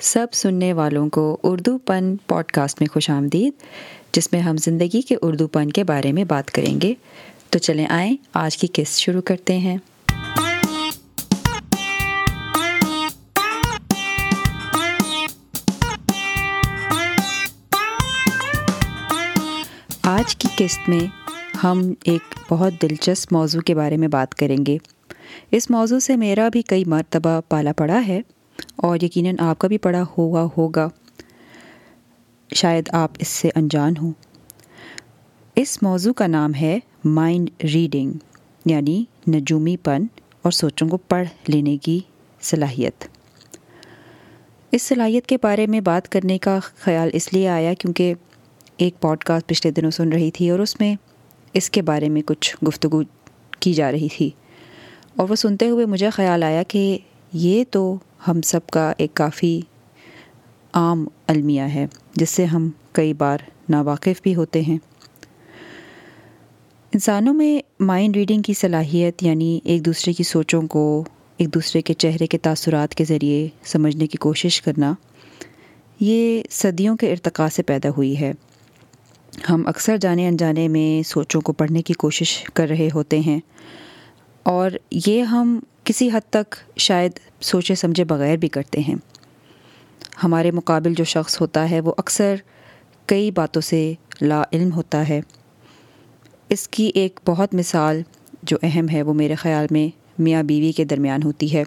سب سننے والوں کو اردو پن پوڈ کاسٹ میں خوش آمدید، جس میں ہم زندگی کے اردو پن کے بارے میں بات کریں گے۔ تو چلیں آئیں، آج کی قسط شروع کرتے ہیں۔ آج کی قسط میں ہم ایک بہت دلچسپ موضوع کے بارے میں بات کریں گے۔ اس موضوع سے میرا بھی کئی مرتبہ پالا پڑا ہے۔ اور یقیناً آپ کا بھی پڑھا ہوگا ہوگا۔ شاید آپ اس سے انجان ہوں۔ اس موضوع کا نام ہے مائنڈ ریڈنگ یعنی نجومی پن اور سوچوں کو پڑھ لینے کی صلاحیت۔ اس صلاحیت کے بارے میں بات کرنے کا خیال اس لیے آیا کیونکہ ایک پوڈ کاسٹ پچھلے دنوں سن رہی تھی اور اس میں اس کے بارے میں کچھ گفتگو کی جا رہی تھی۔ اور وہ سنتے ہوئے مجھے خیال آیا کہ یہ تو ہم سب کا ایک کافی عام المیہ ہے، جس سے ہم کئی بار ناواقف بھی ہوتے ہیں۔ انسانوں میں مائنڈ ریڈنگ کی صلاحیت یعنی ایک دوسرے کی سوچوں کو ایک دوسرے کے چہرے کے تاثرات کے ذریعے سمجھنے کی کوشش کرنا، یہ صدیوں کے ارتقاء سے پیدا ہوئی ہے۔ ہم اکثر جانے انجانے میں سوچوں کو پڑھنے کی کوشش کر رہے ہوتے ہیں اور یہ ہم کسی حد تک شاید سوچے سمجھے بغیر بھی کرتے ہیں۔ ہمارے مقابل جو شخص ہوتا ہے وہ اکثر کئی باتوں سے لا علم ہوتا ہے۔ اس کی ایک بہت مثال جو اہم ہے وہ میرے خیال میں میاں بیوی کے درمیان ہوتی ہے۔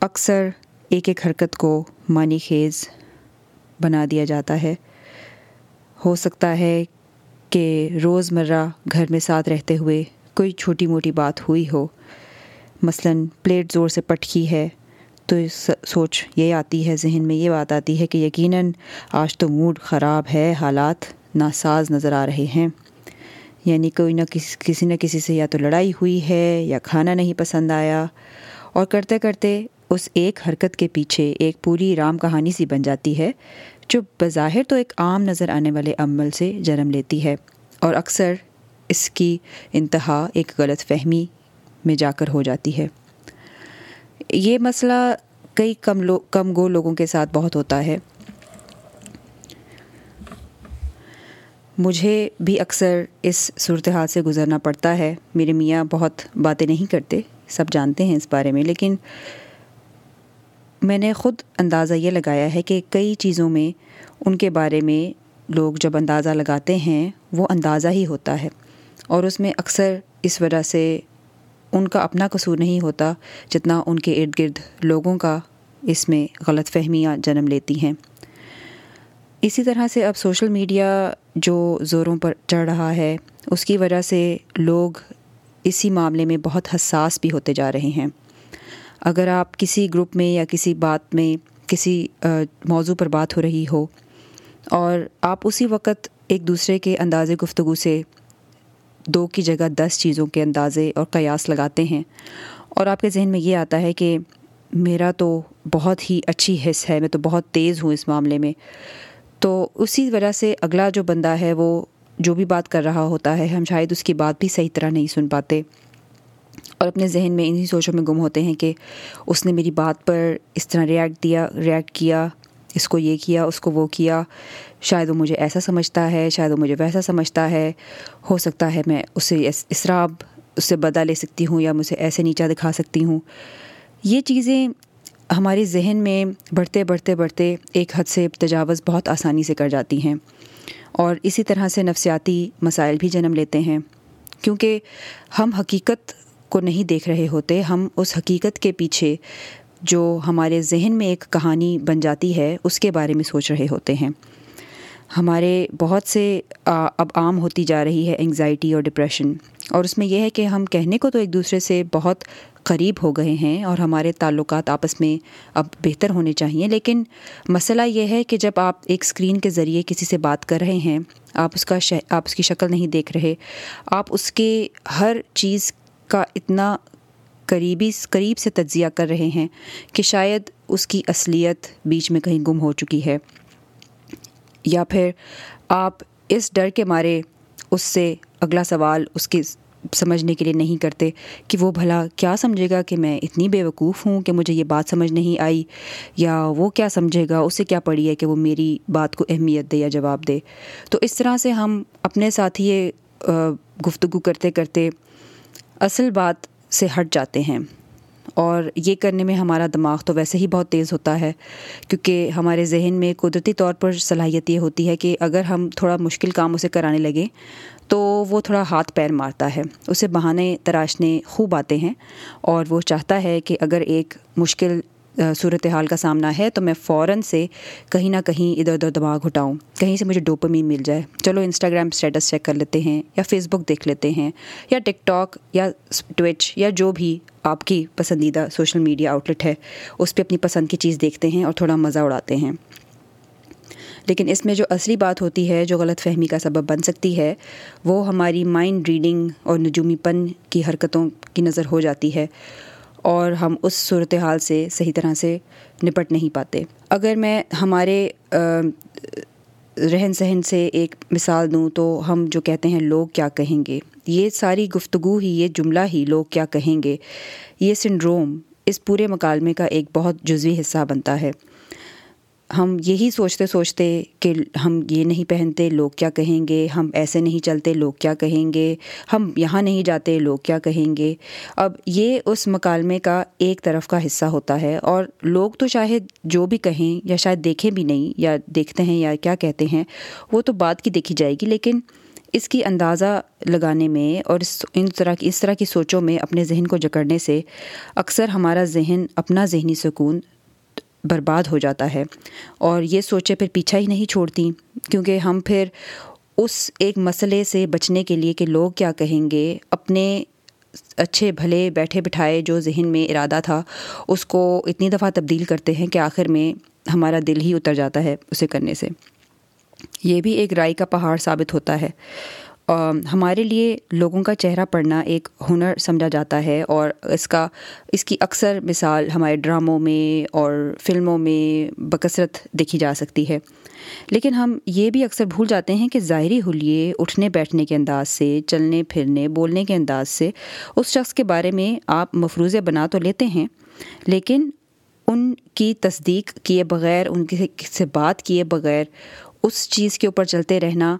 اکثر ایک ایک حرکت کو معنی خیز بنا دیا جاتا ہے۔ ہو سکتا ہے کہ روز مرہ گھر میں ساتھ رہتے ہوئے کوئی چھوٹی موٹی بات ہوئی ہو۔ مثلاً پلیٹ زور سے پٹکی ہے تو سوچ یہ آتی ہے، ذہن میں یہ بات آتی ہے کہ یقیناً آج تو موڈ خراب ہے، حالات ناساز نظر آ رہے ہیں۔ یعنی کوئی نہ کسی کسی نہ کسی سے یا تو لڑائی ہوئی ہے یا کھانا نہیں پسند آیا۔ اور کرتے کرتے اس ایک حرکت کے پیچھے ایک پوری رام کہانی سی بن جاتی ہے، جو بظاہر تو ایک عام نظر آنے والے عمل سے جنم لیتی ہے۔ اور اکثر اس کی انتہا ایک غلط فہمی میں جا کر ہو جاتی ہے۔ یہ مسئلہ کئی کم لو، کم گو لوگوں کے ساتھ بہت ہوتا ہے۔ مجھے بھی اکثر اس صورتحال سے گزرنا پڑتا ہے۔ میرے میاں بہت باتیں نہیں کرتے، سب جانتے ہیں اس بارے میں، لیکن میں نے خود اندازہ یہ لگایا ہے کہ کئی چیزوں میں ان کے بارے میں لوگ جب اندازہ لگاتے ہیں، وہ اندازہ ہی ہوتا ہے۔ اور اس میں اکثر اس وجہ سے ان کا اپنا قصور نہیں ہوتا جتنا ان کے ارد گرد لوگوں کا اس میں غلط فہمیاں جنم لیتی ہیں۔ اسی طرح سے اب سوشل میڈیا جو زوروں پر چڑھ رہا ہے، اس کی وجہ سے لوگ اسی معاملے میں بہت حساس بھی ہوتے جا رہے ہیں۔ اگر آپ کسی گروپ میں یا کسی بات میں کسی موضوع پر بات ہو رہی ہو اور آپ اسی وقت ایک دوسرے کے انداز گفتگو سے دو کی جگہ دس چیزوں کے اندازے اور قیاس لگاتے ہیں۔ اور آپ کے ذہن میں یہ آتا ہے کہ میرا تو بہت ہی اچھی حص ہے، میں تو بہت تیز ہوں اس معاملے میں۔ تو اسی وجہ سے اگلا جو بندہ ہے، وہ جو بھی بات کر رہا ہوتا ہے، ہم شاید اس کی بات بھی صحیح طرح نہیں سن پاتے۔ اور اپنے ذہن میں انہی سوچوں میں گم ہوتے ہیں کہ اس نے میری بات پر اس طرح ریئیکٹ دیا ریئیکٹ کیا۔ اس کو یہ کیا، اس کو وہ کیا۔ شاید وہ مجھے ایسا سمجھتا ہے، شاید وہ مجھے ویسا سمجھتا ہے۔ ہو سکتا ہے میں اسے اسراب اس سے بدلا لے سکتی ہوں یا مجھے ایسے نیچا دکھا سکتی ہوں۔ یہ چیزیں ہمارے ذہن میں بڑھتے بڑھتے بڑھتے ایک حد سے تجاوز بہت آسانی سے کر جاتی ہیں۔ اور اسی طرح سے نفسیاتی مسائل بھی جنم لیتے ہیں۔ کیونکہ ہم حقیقت کو نہیں دیکھ رہے ہوتے، ہم اس حقیقت کے پیچھے جو ہمارے ذہن میں ایک کہانی بن جاتی ہے، اس کے بارے میں سوچ رہے ہوتے ہیں۔ ہمارے بہت سے اب عام ہوتی جا رہی ہے انگزائٹی اور ڈپریشن اور اس میں یہ ہے کہ ہم کہنے کو تو ایک دوسرے سے بہت قریب ہو گئے ہیں اور ہمارے تعلقات آپس میں اب بہتر ہونے چاہیے۔ لیکن مسئلہ یہ ہے کہ جب آپ ایک اسکرین کے ذریعے کسی سے بات کر رہے ہیں، آپ اس کا آپ اس کی شکل نہیں دیکھ رہے، آپ اس کے ہر چیز کا اتنا قریبی قریب سے تجزیہ کر رہے ہیں کہ شاید اس کی اصلیت بیچ میں کہیں گم ہو چکی ہے۔ یا پھر آپ اس ڈر کے مارے اس سے اگلا سوال اس کے سمجھنے کے لیے نہیں کرتے کہ وہ بھلا کیا سمجھے گا کہ میں اتنی بے وقوف ہوں کہ مجھے یہ بات سمجھ نہیں آئی یا وہ کیا سمجھے گا، اسے کیا پڑھی ہے کہ وہ میری بات کو اہمیت دے یا جواب دے۔ تو اس طرح سے ہم اپنے ساتھ یہ گفتگو کرتے کرتے اصل بات سے ہٹ جاتے ہیں۔ اور یہ کرنے میں ہمارا دماغ تو ویسے ہی بہت تیز ہوتا ہے، کیونکہ ہمارے ذہن میں قدرتی طور پر صلاحیت یہ ہوتی ہے کہ اگر ہم تھوڑا مشکل کام اسے کرانے لگیں تو وہ تھوڑا ہاتھ پیر مارتا ہے، اسے بہانے تراشنے خوب آتے ہیں۔ اور وہ چاہتا ہے کہ اگر ایک مشکل صورت حال کا سامنا ہے تو میں فوراً سے کہیں نہ کہیں ادھر ادھر دماغ اٹھاؤں، کہیں سے مجھے ڈوپمین مل جائے۔ چلو انسٹاگرام اسٹیٹس چیک کر لیتے ہیں یا فیس بک دیکھ لیتے ہیں یا ٹک ٹاک یا ٹویچ یا جو بھی آپ کی پسندیدہ سوشل میڈیا آؤٹلیٹ ہے، اس پہ اپنی پسند کی چیز دیکھتے ہیں اور تھوڑا مزہ اڑاتے ہیں۔ لیکن اس میں جو اصلی بات ہوتی ہے، جو غلط فہمی کا سبب بن سکتی ہے، وہ ہماری مائنڈ ریڈنگ اور نجومی پن کی حرکتوں کی نظر ہو جاتی ہے۔ اور ہم اس صورت حال سے صحیح طرح سے نپٹ نہیں پاتے۔ اگر میں ہمارے رہن سہن سے ایک مثال دوں تو ہم جو کہتے ہیں، لوگ کیا کہیں گے؟ یہ ساری گفتگو ہی، یہ جملہ ہی لوگ کیا کہیں گے؟ یہ سنڈروم اس پورے مکالمے کا ایک بہت جزوی حصہ بنتا ہے۔ ہم یہی سوچتے سوچتے کہ ہم یہ نہیں پہنتے، لوگ کیا کہیں گے؟ ہم ایسے نہیں چلتے، لوگ کیا کہیں گے؟ ہم یہاں نہیں جاتے، لوگ کیا کہیں گے؟ اب یہ اس مکالمے کا ایک طرف کا حصہ ہوتا ہے اور لوگ تو شاید جو بھی کہیں یا شاید دیکھیں بھی نہیں یا دیکھتے ہیں یا کیا کہتے ہیں، وہ تو بات کی دیکھی جائے گی، لیکن اس کی اندازہ لگانے میں اور اس ان طرح کی، اس طرح کی سوچوں میں اپنے ذہن کو جکڑنے سے اکثر ہمارا ذہن اپنا ذہنی سکون برباد ہو جاتا ہے اور یہ سوچے پھر پیچھا ہی نہیں چھوڑتی کیونکہ ہم پھر اس ایک مسئلے سے بچنے کے لیے کہ لوگ کیا کہیں گے، اپنے اچھے بھلے بیٹھے بٹھائے جو ذہن میں ارادہ تھا، اس کو اتنی دفعہ تبدیل کرتے ہیں کہ آخر میں ہمارا دل ہی اتر جاتا ہے اسے کرنے سے۔ یہ بھی ایک رائے کا پہاڑ ثابت ہوتا ہے۔ ہمارے لیے لوگوں کا چہرہ پڑھنا ایک ہنر سمجھا جاتا ہے اور اس کا، اس کی اکثر مثال ہمارے ڈراموں میں اور فلموں میں بکثرت دیکھی جا سکتی ہے۔ لیکن ہم یہ بھی اکثر بھول جاتے ہیں کہ ظاہری حلیے اٹھنے بیٹھنے کے انداز سے، چلنے پھرنے، بولنے کے انداز سے اس شخص کے بارے میں آپ مفروضے بنا تو لیتے ہیں، لیکن ان کی تصدیق کیے بغیر، ان سے بات کیے بغیر، اس چیز کے اوپر چلتے رہنا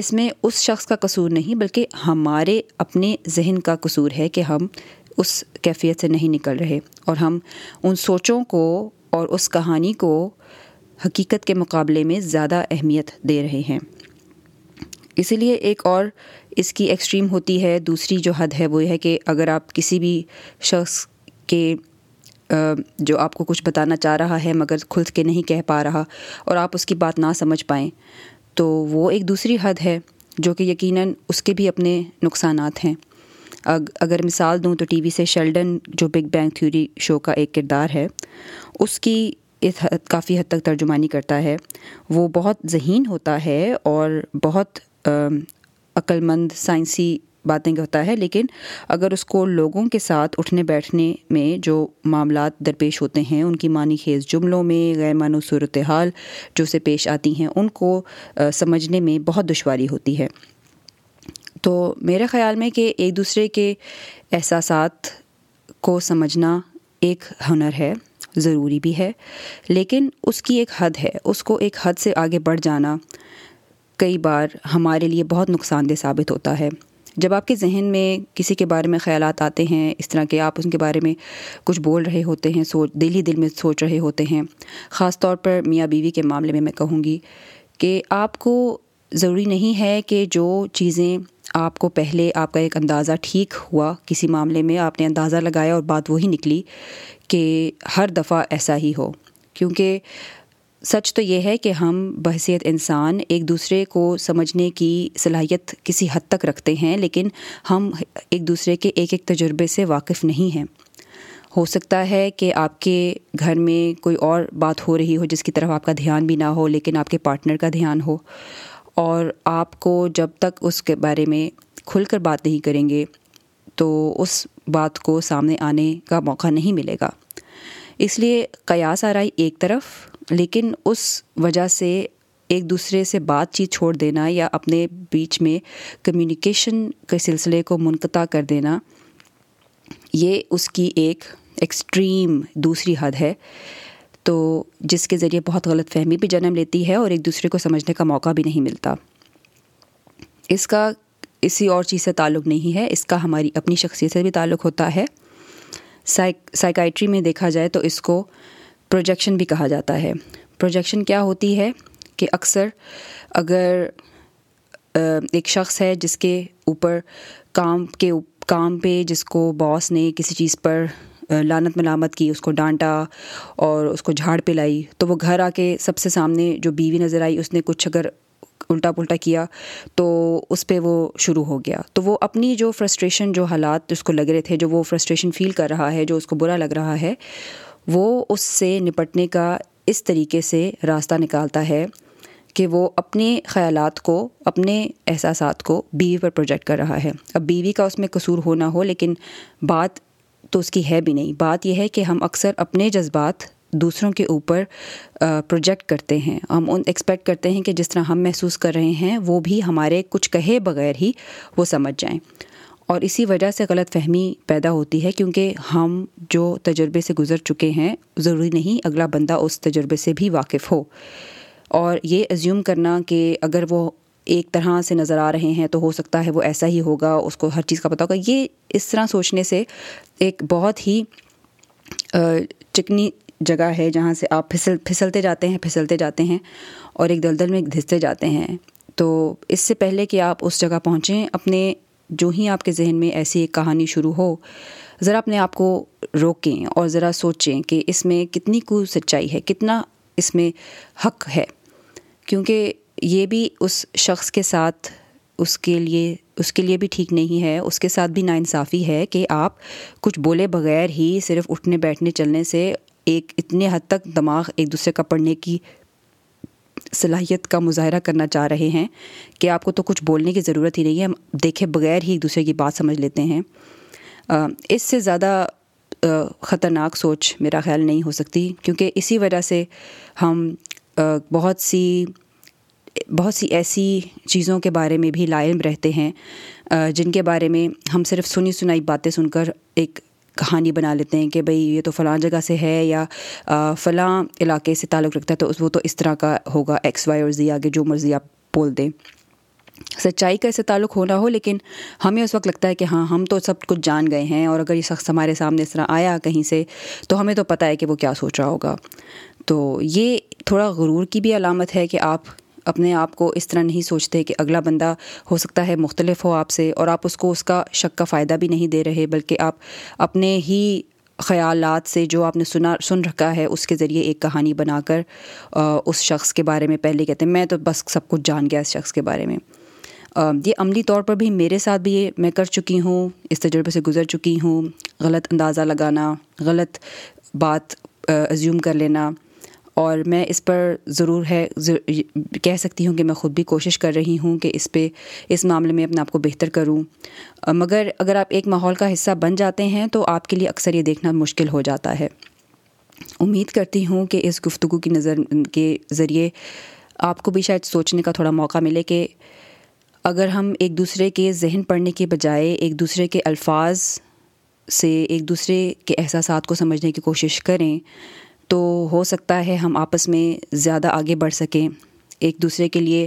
اس میں اس شخص کا قصور نہیں، بلکہ ہمارے اپنے ذہن کا قصور ہے کہ ہم اس کیفیت سے نہیں نکل رہے اور ہم ان سوچوں کو اور اس کہانی کو حقیقت کے مقابلے میں زیادہ اہمیت دے رہے ہیں۔ اسی لیے ایک اور اس کی ایکسٹریم ہوتی ہے، دوسری جو حد ہے وہ یہ ہے کہ اگر آپ کسی بھی شخص کے جو آپ کو کچھ بتانا چاہ رہا ہے مگر کھل کے نہیں کہہ پا رہا اور آپ اس کی بات نہ سمجھ پائیں تو وہ ایک دوسری حد ہے جو کہ یقیناً اس کے بھی اپنے نقصانات ہیں۔ اگر مثال دوں تو ٹی وی سے شیلڈن جو بگ بینگ تھیوری شو کا ایک کردار ہے، اس کی اس حد، کافی حد تک ترجمانی کرتا ہے۔ وہ بہت ذہین ہوتا ہے اور بہت عقلمند، سائنسی باتیں ہوتا ہے، لیکن اگر اس کو لوگوں کے ساتھ اٹھنے بیٹھنے میں جو معاملات درپیش ہوتے ہیں، ان کی معنی خیز جملوں میں، غیر معنی صورت حال جو سے پیش آتی ہیں، ان کو سمجھنے میں بہت دشواری ہوتی ہے۔ تو میرے خیال میں کہ ایک دوسرے کے احساسات کو سمجھنا ایک ہنر ہے، ضروری بھی ہے۔ لیکن اس کی ایک حد ہے، اس کو ایک حد سے آگے بڑھ جانا کئی بار ہمارے لیے بہت نقصان دہ ثابت ہوتا ہے۔ جب آپ کے ذہن میں کسی کے بارے میں خیالات آتے ہیں، اس طرح کے آپ ان کے بارے میں کچھ بول رہے ہوتے ہیں، سوچ دل ہی دل میں سوچ رہے ہوتے ہیں، خاص طور پر میاں بیوی کے معاملے میں میں کہوں گی کہ آپ کو ضروری نہیں ہے کہ جو چیزیں آپ کو پہلے آپ کا ایک اندازہ ٹھیک ہوا کسی معاملے میں، آپ نے اندازہ لگایا اور بات وہی نکلی کہ ہر دفعہ ایسا ہی ہو۔ کیونکہ سچ تو یہ ہے کہ ہم بحثیت انسان ایک دوسرے کو سمجھنے کی صلاحیت کسی حد تک رکھتے ہیں، لیکن ہم ایک دوسرے کے ایک ایک تجربے سے واقف نہیں ہیں۔ ہو سکتا ہے کہ آپ کے گھر میں کوئی اور بات ہو رہی ہو جس کی طرف آپ کا دھیان بھی نہ ہو، لیکن آپ کے پارٹنر کا دھیان ہو، اور آپ کو جب تک اس کے بارے میں کھل کر بات نہیں کریں گے، تو اس بات کو سامنے آنے کا موقع نہیں ملے گا۔ اس لیے قیاس آرائی ایک طرف لیکن اس وجہ سے ایک دوسرے سے بات چیت چھوڑ دینا یا اپنے بیچ میں کمیونیکیشن کے سلسلے کو منقطع کر دینا، یہ اس کی ایک ایکسٹریم دوسری حد ہے۔ تو جس کے ذریعے بہت غلط فہمی بھی جنم لیتی ہے اور ایک دوسرے کو سمجھنے کا موقع بھی نہیں ملتا۔ اس کا، اسی اور چیز سے تعلق نہیں ہے، اس کا ہماری اپنی شخصیت سے بھی تعلق ہوتا ہے۔ سائیکائٹری میں دیکھا جائے تو اس کو پروجیکشن بھی کہا جاتا ہے۔ پروجیکشن کیا ہوتی ہے کہ اکثر اگر ایک شخص ہے جس کے اوپر کام کے، کام پہ جس کو باس نے کسی چیز پر لانت ملامت کی، اس کو ڈانٹا اور اس کو جھاڑ پہ لائی، تو وہ گھر آ کے سب سے سامنے جو بیوی نظر آئی، اس نے کچھ اگر الٹا پلٹا کیا تو اس پہ وہ شروع ہو گیا۔ تو وہ اپنی جو فرسٹریشن جو حالات اس کو لگ رہے تھے، جو وہ فرسٹریشن فیل کر رہا ہے، جو اس کو برا لگ رہا ہے وہ اس سے نپٹنے کا اس طریقے سے راستہ نکالتا ہے کہ وہ اپنے خیالات کو، اپنے احساسات کو بیوی پر پروجیکٹ کر رہا ہے۔ اب بیوی کا اس میں قصور ہو نہ ہو، لیکن بات تو اس کی ہے بھی نہیں۔ بات یہ ہے کہ ہم اکثر اپنے جذبات دوسروں کے اوپر پروجیکٹ کرتے ہیں۔ ہم ان ایکسپیکٹ کرتے ہیں کہ جس طرح ہم محسوس کر رہے ہیں، وہ بھی ہمارے کچھ کہے بغیر ہی وہ سمجھ جائیں۔ اور اسی وجہ سے غلط فہمی پیدا ہوتی ہے کیونکہ ہم جو تجربے سے گزر چکے ہیں، ضروری نہیں اگلا بندہ اس تجربے سے بھی واقف ہو۔ اور یہ ایزیوم کرنا کہ اگر وہ ایک طرح سے نظر آ رہے ہیں تو ہو سکتا ہے وہ ایسا ہی ہوگا، اس کو ہر چیز کا پتہ ہوگا۔ یہ اس طرح سوچنے سے ایک بہت ہی چکنی جگہ ہے جہاں سے آپ پھسل، پھسلتے جاتے ہیں، پھسلتے جاتے ہیں اور ایک دلدل میں دھستے جاتے ہیں۔ تو اس سے پہلے کہ آپ اس جگہ پہنچیں، اپنے جو ہی آپ کے ذہن میں ایسی ایک کہانی شروع ہو، ذرا اپنے آپ کو روکیں اور ذرا سوچیں کہ اس میں کتنی کو سچائی ہے، کتنا اس میں حق ہے۔ کیونکہ یہ بھی اس شخص کے ساتھ، اس کے لیے، اس کے لیے بھی ٹھیک نہیں ہے، اس کے ساتھ بھی ناانصافی ہے کہ آپ کچھ بولے بغیر ہی صرف اٹھنے، بیٹھنے، چلنے سے ایک اتنے حد تک دماغ ایک دوسرے کا پڑھنے کی صلاحیت کا مظاہرہ کرنا چاہ رہے ہیں کہ آپ کو تو کچھ بولنے کی ضرورت ہی نہیں ہے، ہم دیکھے بغیر ہی ایک دوسرے کی بات سمجھ لیتے ہیں۔ اس سے زیادہ خطرناک سوچ میرا خیال نہیں ہو سکتی، کیونکہ اسی وجہ سے ہم بہت سی بہت سی ایسی چیزوں کے بارے میں بھی لائم رہتے ہیں جن کے بارے میں ہم صرف سنی سنائی باتیں سن کر ایک کہانی بنا لیتے ہیں کہ بھئی یہ تو فلاں جگہ سے ہے یا فلاں علاقے سے تعلق رکھتا ہے، تو وہ تو اس طرح کا ہوگا ایکس وائی اور زی آگے جو مرضی آپ بول دیں۔ سچائی کا اسے تعلق ہونا ہو، لیکن ہمیں اس وقت لگتا ہے کہ ہاں ہم تو سب کچھ جان گئے ہیں اور اگر یہ شخص ہمارے سامنے اس طرح آیا کہیں سے، تو ہمیں تو پتہ ہے کہ وہ کیا سوچ رہا ہوگا۔ تو یہ تھوڑا غرور کی بھی علامت ہے کہ آپ اپنے آپ کو اس طرح نہیں سوچتے کہ اگلا بندہ ہو سکتا ہے مختلف ہو آپ سے اور آپ اس کو اس کا شک کا فائدہ بھی نہیں دے رہے، بلکہ آپ اپنے ہی خیالات سے جو آپ نے سنا، سن رکھا ہے، اس کے ذریعے ایک کہانی بنا کر اس شخص کے بارے میں پہلے کہتے ہیں۔ میں تو بس سب کچھ جان گیا اس شخص کے بارے میں۔ یہ عملی طور پر بھی میرے ساتھ بھی یہ میں کر چکی ہوں، اس تجربے سے گزر چکی ہوں۔ غلط اندازہ لگانا، غلط بات ایزیوم کر لینا۔ اور میں اس پر ضرور ہے کہہ سکتی ہوں کہ میں خود بھی کوشش کر رہی ہوں کہ اس پہ، اس معاملے میں اپنے آپ کو بہتر کروں۔ مگر اگر آپ ایک ماحول کا حصہ بن جاتے ہیں تو آپ کے لیے اکثر یہ دیکھنا مشکل ہو جاتا ہے۔ امید کرتی ہوں کہ اس گفتگو کی نظر، کے ذریعے آپ کو بھی شاید سوچنے کا تھوڑا موقع ملے کہ اگر ہم ایک دوسرے کے ذہن پڑھنے کے بجائے ایک دوسرے کے الفاظ سے، ایک دوسرے کے احساسات کو سمجھنے کی کوشش کریں تو ہو سکتا ہے ہم آپس میں زیادہ آگے بڑھ سکیں، ایک دوسرے کے لیے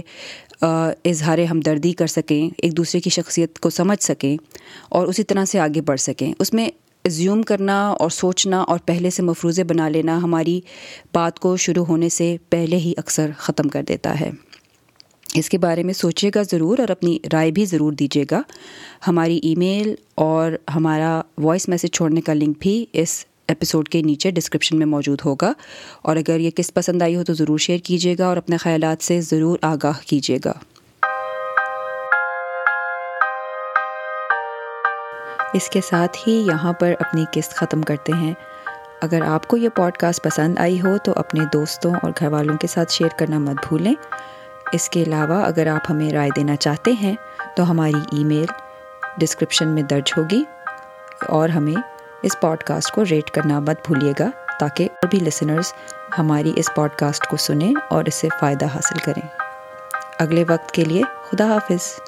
اظہار ہمدردی کر سکیں، ایک دوسرے کی شخصیت کو سمجھ سکیں اور اسی طرح سے آگے بڑھ سکیں۔ اس میں زیوم کرنا اور سوچنا اور پہلے سے مفروضے بنا لینا ہماری بات کو شروع ہونے سے پہلے ہی اکثر ختم کر دیتا ہے۔ اس کے بارے میں سوچیے گا ضرور اور اپنی رائے بھی ضرور دیجیے گا۔ ہماری ای میل اور ہمارا وائس میسیج چھوڑنے کا لنک بھی اس ایپیسوڈ کے نیچے ڈسکرپشن میں موجود ہوگا۔ اور اگر یہ کس پسند آئی ہو تو ضرور شیئر کیجیے گا اور اپنے خیالات سے ضرور آگاہ کیجیے گا۔ اس کے ساتھ ہی یہاں پر اپنی قسط ختم کرتے ہیں۔ اگر آپ کو یہ پوڈ کاسٹ پسند آئی ہو تو اپنے دوستوں اور گھر والوں کے ساتھ شیئر کرنا مت بھولیں۔ اس کے علاوہ اگر آپ ہمیں رائے دینا چاہتے ہیں تو ہماری ای میل ڈسکرپشن میں درج ہوگی اور ہمیں اس پوڈ کاسٹ کو ریٹ کرنا مت بھولیے گا تاکہ اور بھی لسنرز ہماری اس پوڈ کاسٹ کو سنیں اور اس سے فائدہ حاصل کریں۔ اگلے وقت کے لیے خدا حافظ۔